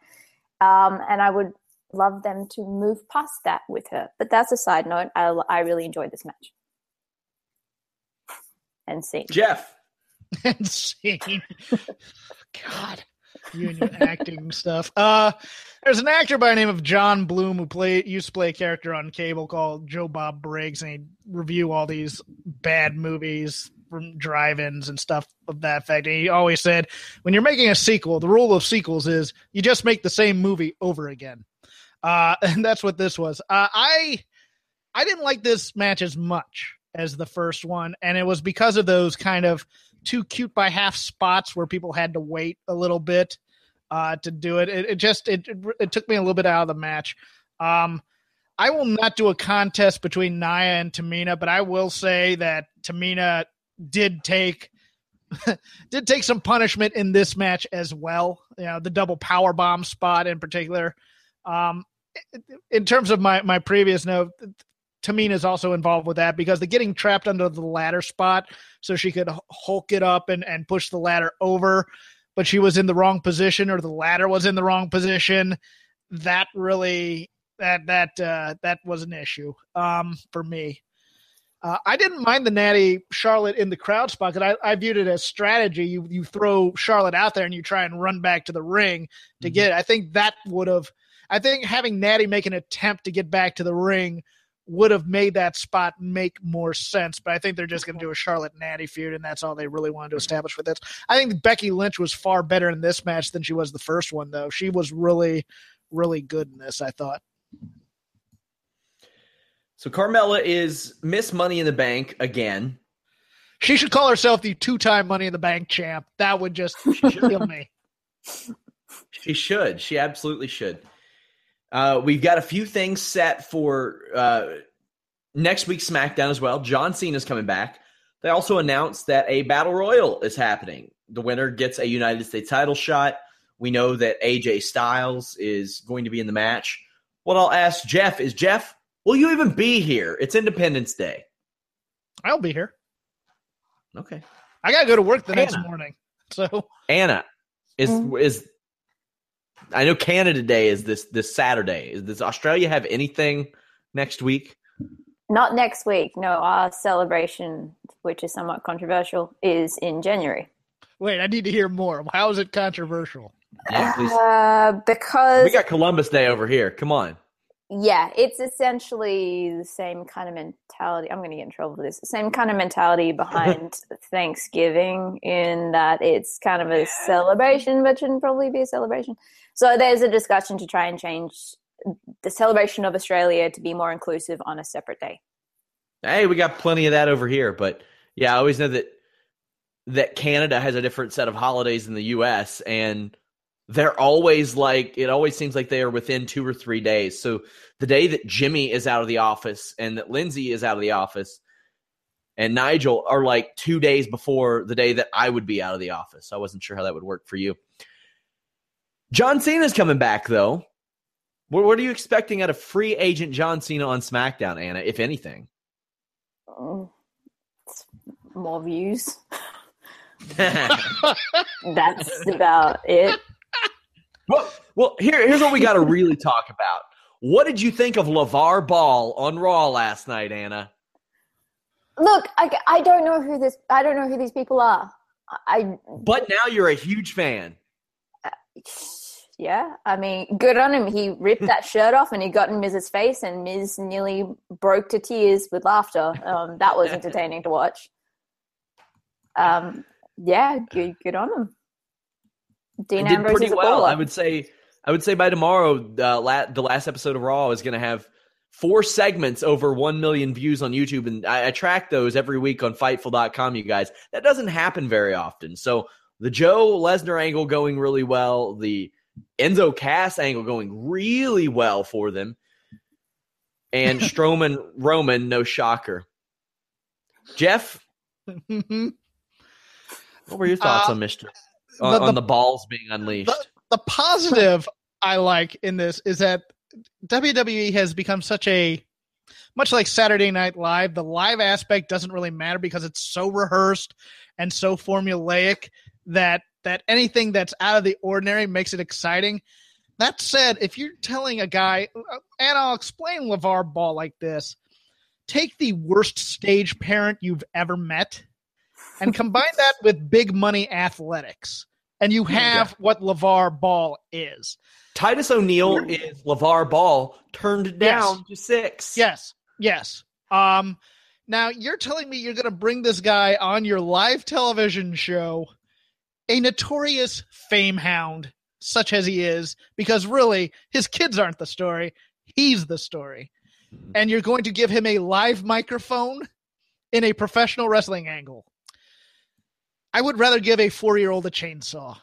um, and I would love them to move past that with her. But that's a side note. I I really enjoyed this match and scene. Jeff. and scene. God, you and your acting stuff. Uh, there's an actor by the name of John Bloom who play used to play a character on cable called Joe Bob Briggs, and he review all these bad movies from drive-ins and stuff of that fact. And he always said, when you're making a sequel, the rule of sequels is you just make the same movie over again. Uh, and that's what this was. Uh, I I didn't like this match as much as the first one, and it was because of those kind of too cute by half spots where people had to wait a little bit uh, to do it. It, it just it, it took me a little bit out of the match. Um, I will not do a contest between Nia and Tamina, but I will say that Tamina did take did take some punishment in this match as well. You know, the double power bomb spot in particular. Um, in terms of my my previous note, Tamina is also involved with that because the getting trapped under the ladder spot so she could hulk it up and, and push the ladder over, but she was in the wrong position or the ladder was in the wrong position. That really that that uh, that was an issue um, for me. Uh, I didn't mind the natty Charlotte in the crowd spot because I, I, viewed it as strategy. You you throw Charlotte out there and you try and run back to the ring to mm-hmm. get it. I think that would have. I think having Natty make an attempt to get back to the ring would have made that spot make more sense. But I think they're just going to do a Charlotte Natty feud, and that's all they really wanted to establish with this. I think Becky Lynch was far better in this match than she was the first one, though. She was really, really good in this. I thought. So Carmella is Miss Money in the Bank again. She should call herself the two-time Money in the Bank champ. That would just kill me. She should. She absolutely should. Uh, we've got a few things set for uh, next week's SmackDown as well. John Cena is coming back. They also announced that a battle royal is happening. The winner gets a United States title shot. We know that AJ Styles is going to be in the match. What I'll ask Jeff is Jeff, will you even be here? It's Independence Day. I'll be here. Okay. I gotta go to work the Anna. next morning. So Anna, is mm-hmm. is I know Canada Day is this this Saturday. Does Australia have anything next week? Not next week. No, our celebration, which is somewhat controversial, is in January. Wait, I need to hear more. How is it controversial? Yeah, uh, because we got Columbus Day over here. Come on. Yeah, it's essentially the same kind of mentality. I'm going to get in trouble for this. Same kind of mentality behind Thanksgiving, in that it's kind of a celebration, but shouldn't probably be a celebration. So there's a discussion to try and change the celebration of Australia to be more inclusive on a separate day. Hey, we got plenty of that over here, but yeah, I always know that that Canada has a different set of holidays than the US and they're always like it always seems like they are within 2 or 3 days. So the day that Jimmy is out of the office and that Lindsay is out of the office and Nigel are like 2 days before the day that I would be out of the office. I wasn't sure how that would work for you. John Cena's coming back though. What, what, are you expecting out of free agent John Cena on SmackDown, Anna, if anything? Mm, more views. That's about it. Well, well, here, here's what we got to really talk about. What did you think of LeVar Ball on Raw last night, Anna? Look, I, I don't know who this. I don't know who these people are. I. But now you're a huge fan. Yeah, I mean, good on him. He ripped that shirt off and he got in Miz's face, and Miz nearly broke to tears with laughter. Um, that was entertaining to watch. Um, yeah, good, good on him. Dean did Ambrose pretty well. I would say. I would say by tomorrow, uh, la- the last episode of Raw is going to have four segments over one million views on YouTube, and I, I track those every week on Fightful.com. You guys, that doesn't happen very often. So the Joe Lesnar angle going really well, the Enzo Cass angle going really well for them, and Strowman Roman, no shocker. Jeff, what were your thoughts Uh, on Mister Uh, the- on the balls being unleashed? the positive I like in this is that WWE has become such a much like Saturday Night Live, the live aspect doesn't really matter because it's so rehearsed and so formulaic that that anything that's out of the ordinary makes it exciting. That said, if you're telling a guy, and I'll explain LeVar Ball like this take the worst stage parent you've ever met and combine that with big money athletics, and you have what LeVar Ball is. Titus O'Neil is LeVar Ball turned down to six. Yes, yes. Um, now you're telling me you're going to bring this guy on your live television show, a notorious fame hound such as he is, because really his kids aren't the story; he's the story. And you're going to give him a live microphone in a professional wrestling angle. I would rather give a four-year-old a chainsaw.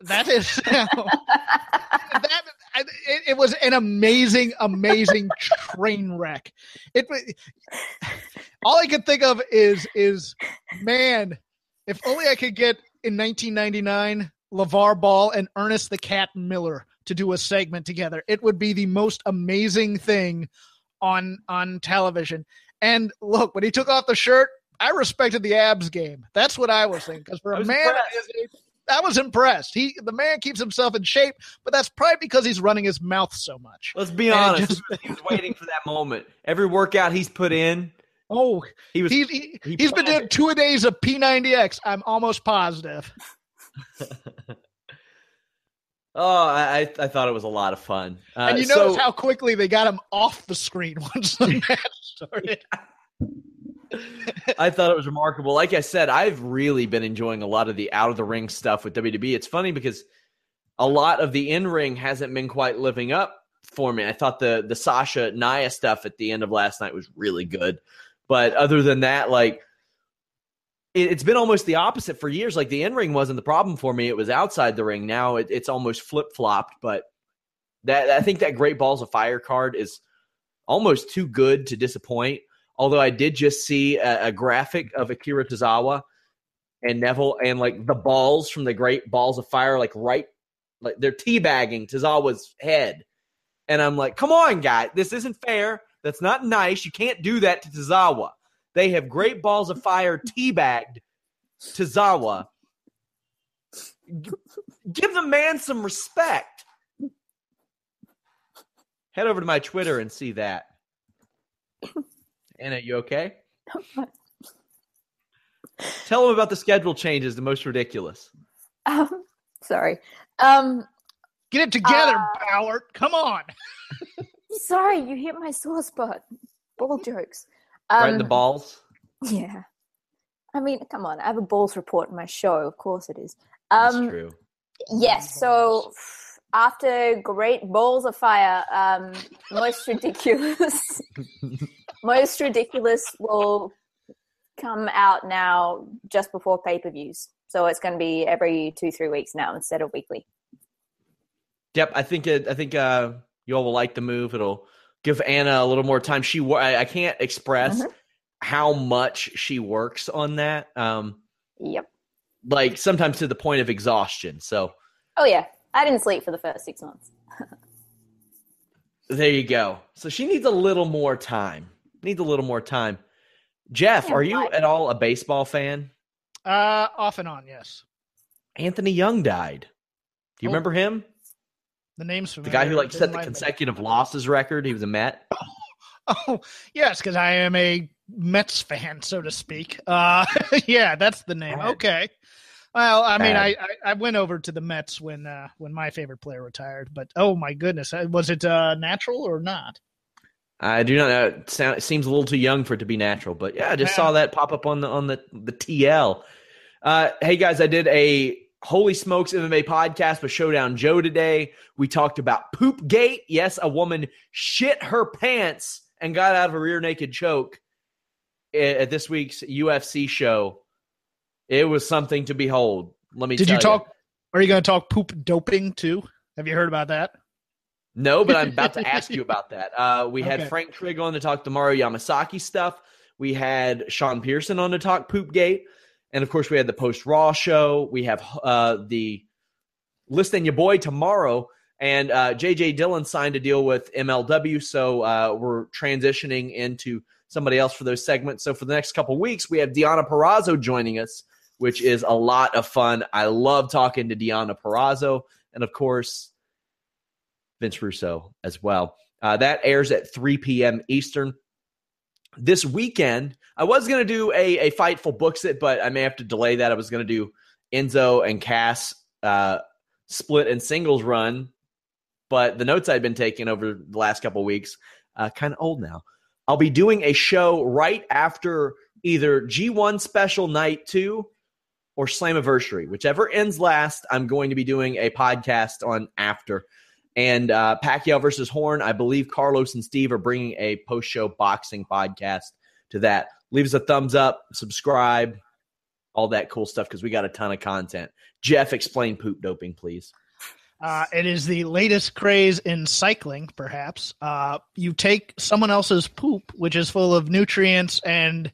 That is that. It, it was an amazing, amazing train wreck. It all I could think of is is man, if only I could get in 1999 LeVar Ball and Ernest the Cat Miller to do a segment together. It would be the most amazing thing on on television. And look, when he took off the shirt, I respected the abs game. That's what I was thinking. Because for a man. I was impressed. He the man keeps himself in shape, but that's probably because he's running his mouth so much. Let's be And honest. just- he was waiting for that moment. Every workout he's put in, Oh, he was. he, he, he he's been doing two a days of P90X. I'm almost positive. oh, I, I I thought it was a lot of fun. Uh, and you so- notice how quickly they got him off the screen once the match started. I thought it was remarkable. Like I said, I've really been enjoying a lot of the out of the ring stuff with WWE. It's funny because a lot of the in ring hasn't been quite living up for me. I thought the the Sasha Nia stuff at the end of last night was really good, but other than that, like it, it's been almost the opposite for years. Like the in ring wasn't the problem for me; it was outside the ring. Now it, it's almost flip flopped. But that I think that Great Balls of Fire card is almost too good to disappoint. Although I did just see a, a graphic of Akira Tozawa and Neville and like the balls from the Great Balls of Fire, like right, like they're teabagging Tozawa's head. And I'm like, come on, guy, this isn't fair. That's not nice. You can't do that to Tozawa. They have Great Balls of Fire teabagged Tozawa. Give the man some respect. Head over to my Twitter and see that. Anna, you okay? Tell them about the schedule changes, the most ridiculous. Um, sorry. Um, Get it together, Uh, Bauer. Come on. sorry, you hit my sore spot. Ball jokes. right Um, in the balls. Yeah. I mean, come on. I have a balls report in my show. Of course it is. That's Um, true. Yes. So after Great Balls of Fire, um, most ridiculous, most ridiculous will come out now just before pay per views. So it's going to be every two three weeks now instead of weekly. Yep, I think it, I think uh, you all will like the move. It'll give Anna a little more time. She I, I can't express Mhm. how much she works on that. Um, Yep. like sometimes to the point of exhaustion. So Oh yeah, I didn't sleep for the first six months. there you go. So she needs a little more time. Needs a little more time. Jeff, are you at all a baseball fan? Uh, off and on, yes. Anthony Young died. Do you Oh. remember him? The name's The guy who like Didn't set the mind me. consecutive losses record. He was a Met. Oh, yes, because I am a Mets fan, so to speak. Uh, yeah, that's the name. Right. Okay. Well, I mean, I, I I went over to the Mets when uh, when my favorite player retired, but oh my goodness, uh, was it uh, natural or not? I do not know. It, sound, it seems a little too young for it to be natural, but yeah, I just Yeah. saw that pop up on the on the the TL. Uh, hey guys, I did a Holy Smokes MMA podcast with Showdown Joe today. We talked about poop gate. Yes, a woman shit her pants and got out of a rear naked choke at this week's UFC show. It was something to behold. Let me. Did you talk? Are you going to talk poop doping too? Have you heard about that? No, but I'm about to ask you about that. Uh, we had Okay. Frank Trigg on to talk the Mario Yamasaki stuff. We had Sean Pearson on to talk Poopgate. And of course, we had the post Raw show. We have uh, the listing your boy tomorrow. And uh, JJ Dillon signed a deal with MLW. So uh, we're transitioning into somebody else for those segments. So for the next couple weeks, we have Deonna Purrazzo joining us, which is a lot of fun. I love talking to Deonna Purrazzo. And of course, Vince Russo as well. Uh, that airs at 3 p.m. Eastern. This weekend, I was going to do a, a Fightful Books It, but I may have to delay that. I was going to do Enzo and Cass uh, split and singles run, but the notes I've been taking over the last couple weeks, uh, kind of old now. I'll be doing a show right after either G1 Special Night 2 or Slammiversary. Whichever ends last, I'm going to be doing a podcast on after. And uh, Pacquiao versus Horn, I believe Carlos and Steve are bringing a post show boxing podcast to that. Leave us a thumbs up, subscribe, all that cool stuff because we got a ton of content. Jeff, explain poop doping, please. Uh, it is the latest craze in cycling, perhaps. Uh, you take someone else's poop, which is full of nutrients and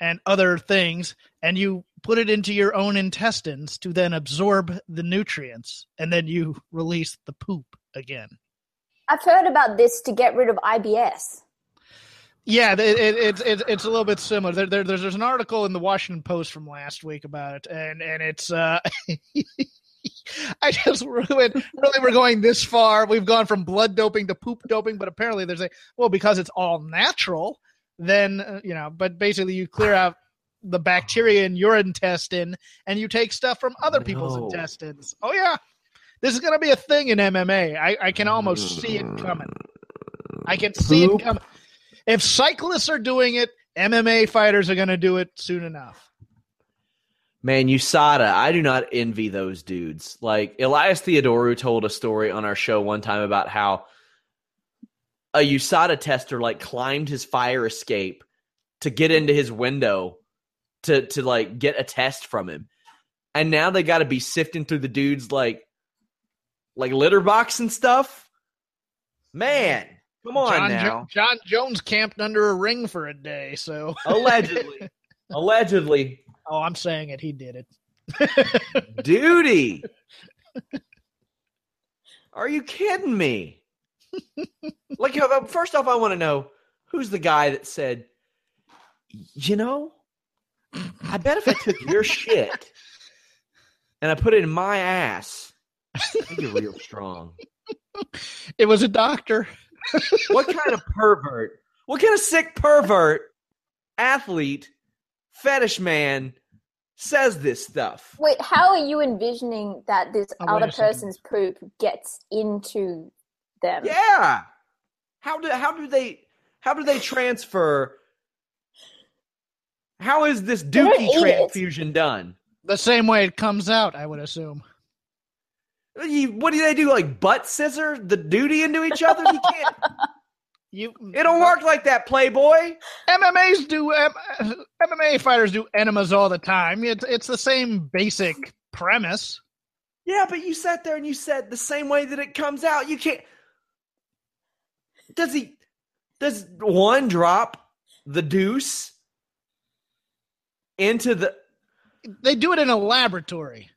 and other things, and you put it into your own intestines to then absorb the nutrients, and then you release the poop again. I've heard about this to get rid of IBS. Yeah, it, it, it's it's it's a little bit similar. There, there, there's there's an article in the Washington Post from last week about it, and and it's uh, I just really really we're going this far. We've gone from blood doping to poop doping, but apparently there's a well because it's all natural. Then uh, you know, but basically you clear out the bacteria in your intestine, and you take stuff from other people's No. intestines. Oh yeah, this is gonna be a thing in MMA. I, I can almost see it coming. I can see Poop. it coming. If cyclists are doing it, MMA fighters are going to do it soon enough. Man, USADA, I do not envy those dudes. Like Elias Theodorou told a story on our show one time about how a USADA tester like climbed his fire escape to get into his window to to like get a test from him. And now they got to be sifting through the dudes like like litter box and stuff. Man, come on John, now. Jo- Jon Jones camped under a ring for a day, so Allegedly. Allegedly. oh, I'm saying it. He did it. Duty. Are you kidding me? like, first off, I want to know who's the guy that said, you know, I bet if I took your shit and I put it in my ass, I'd get real strong. It was a doctor. What kind of pervert? What kind of sick pervert, athlete, fetish man says this stuff? Wait, how are you envisioning that this Oh, other person's poop gets into them? Yeah. How do how do they how do they transfer? How is this don't dookie eat it. transfusion done? The same way it comes out, I would assume. You, what do they do? Like butt scissor the duty into each other? You can't. You, It don't work like that, Playboy. MMA's do MMA fighters do enemas all the time. It's it's the same basic premise. Yeah, but you sat there and you said the same way that it comes out. You can't. Does he? Does one drop the deuce into the? They do it in a laboratory.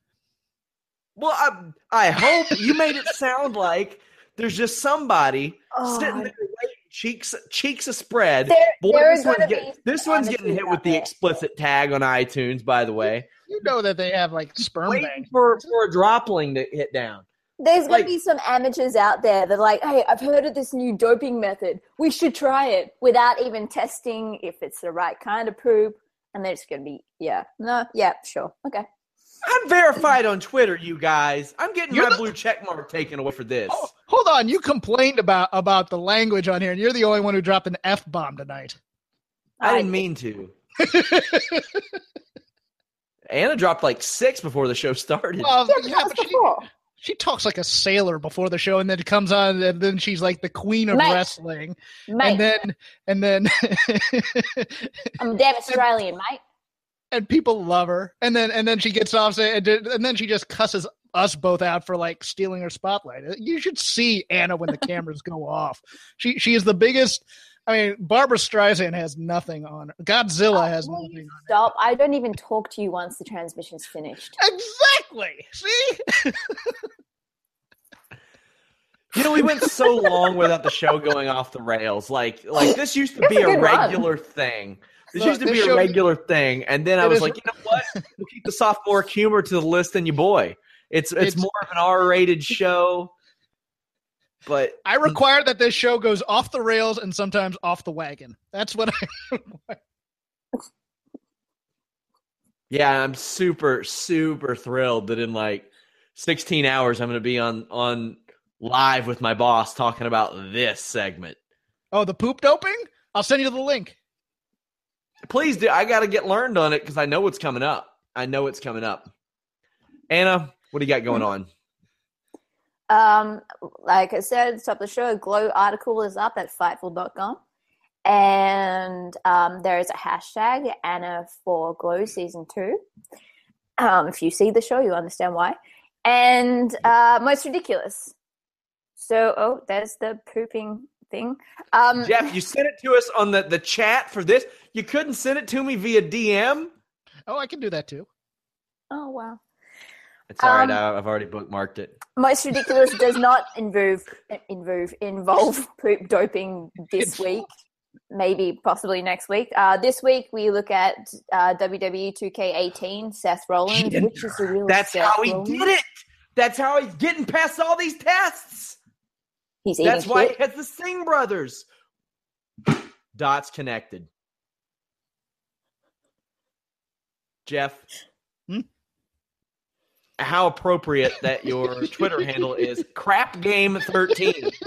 Well, I, I hope you made it sound like there's just somebody Oh, sitting there waiting, cheeks cheeks a spread. There- Boy, there this one's, get- this one's getting hit with out the explicit tag on iTunes, by the way. You know that they have like sperm Waiting banks. for, for a dropling to hit down. There's going Like- to be some amateurs out there that are like, hey, I've heard of this new doping method. We should try it without even testing if it's the right kind of poop. And they're just going to be, yeah, no, yeah, sure, okay. I'm I'm verified on Twitter, you guys. I'm getting You're my the- blue check mark taken away for this. Oh, hold on, you complained about about the language on here, and you're the only one who dropped an f bomb tonight. I didn't mean to. Anna dropped like six before the show started. Well, Yeah, yeah, but she, she talks like a sailor before the show, and then it comes on, and then she's like the queen of Mate. wrestling, Mate, and then and then I'm a damn Australian, mate. And people love her, and then and then she gets off, and then- and then she just cusses us both out for like stealing her spotlight. Uh, you should see Anna when the cameras go off. She she is the biggest. I mean, Barbra Streisand has nothing on her. Godzilla oh, has Will nothing you on her. stop? I don't even talk to you once the transmission's finished. Exactly. See? You know, we went so long without the show going off the rails. Like, like this used to It's be a a good run. regular thing. This Look, used to be a regular thing, and then I was like, you know what? We'll keep the sophomore humor to the list and you boy. It's, it's It's- more of an R-rated show, but I require that this show goes off the rails and sometimes off the wagon. That's what I. yeah, I'm super super thrilled that in like 16 hours I'm going to be on on live with my boss talking about this segment. Oh, the poop doping? I'll send you the link. Please do. I got to get learned on it because I know what's coming up. I know it's coming up. Anna, what do you got going on? Um, like I said at the top of the show, a Glow article is up at Fightful.com. And um, there is a hashtag, Anna for Glow Season 2. Um, if you see the show, you understand why. And uh, Most Ridiculous. So, oh, there's the pooping thing. Um, Jeff, you sent it to us on the, the chat for this. You couldn't send it to me via DM? Oh, I can do that too. oh, wow. It's all right. Um, I, I've already bookmarked it. Most ridiculous does not involve involve involve poop doping this week. Maybe possibly next week. Uh, this week we look at uh, WWE 2K18 Seth Rollins, which is the real. That's Seth how he Rollins. did it. That's how he's getting past all these tests. He's eating That's why he has the Singh brothers. Dots connected. Jeff, Hmm? how appropriate that your Twitter handle is crap game 13.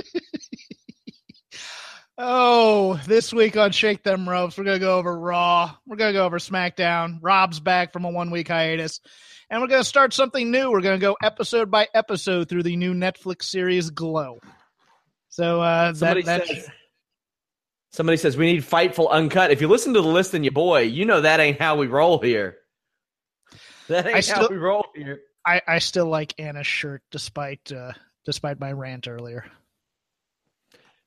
Oh, this week on Shake Them Ropes, we're going to go over Raw. We're going to go over SmackDown. Rob's back from a one week hiatus. And we're going to start something new. We're going to go episode by episode through the new Netflix series Glow. So, uh, Somebody that, that, says Somebody says we need Fightful Uncut. If you listen to the list and you boy, you know that ain't how we roll here. That ain't I how still- we roll here. I, I still like Anna's shirt despite uh, despite my rant earlier.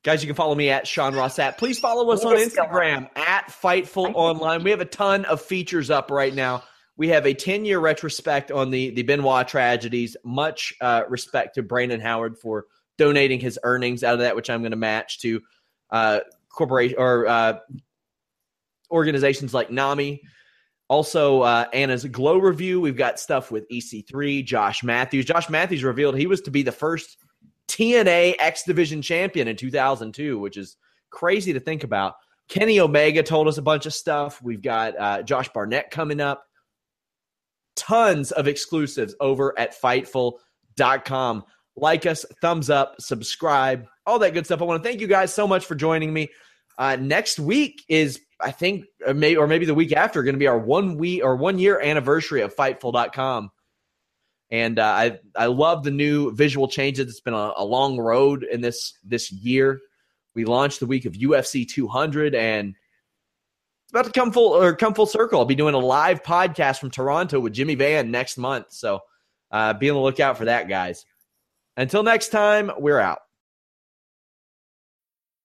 Guys, you can follow me at Sean Ross Sapp. Please follow us on on. Instagram at Fightful Online. We have a ton of features up right now. We have a 10 year retrospect on the, the Benoit tragedies. Much uh, respect to Brandon Howard for donating his earnings out of that, which I'm going to match to uh, corporation or uh, organizations like NAMI. Also, uh, Anna's Glow review. We've got stuff with EC3, Josh Matthews. Josh Matthews revealed he was to be the first TNA X Division champion in 2002, which is crazy to think about. Kenny Omega told us a bunch of stuff. We've got uh, Josh Barnett coming up. Tons of exclusives over at Fightful.com. Like us, thumbs up, subscribe, all that good stuff. I want to thank you guys so much for joining me. Uh, next week is, I think, or maybe, or maybe the week after, going to be our one week or one year anniversary of Fightful.com and uh, I I love the new visual changes. It's been a, a long road in this this year. We launched the week of UFC 200, and it's about to come full or come full circle. I'll be doing a live podcast from Toronto with Jimmy Van next month, so uh, be on the lookout for that, guys. Until next time, we're out.